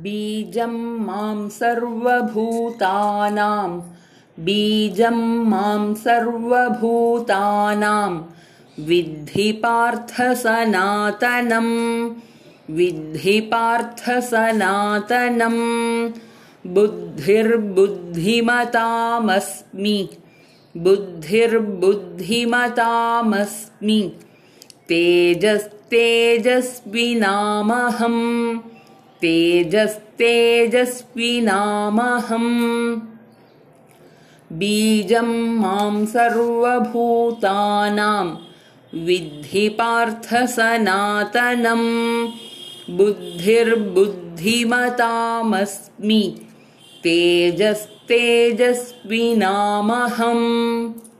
बीजं मां सर्वभूतानां बीजं मां सर्वभूतानां विद्धि पार्थसनातनं विद्धि पार्थसनातनं बुद्धिर्बुद्धिमतामस्मि बुद्धिर्बुद्धिमतामस्मि तेजस्तेजस्विनामहम् तेजस्तेजस्विनामहम्। बीजं मां सर्वभूतानां विद्धि पार्थसनातनं बुद्धिर्बुद्धिमतामस्मि तेजस्तेजस्विनामहम्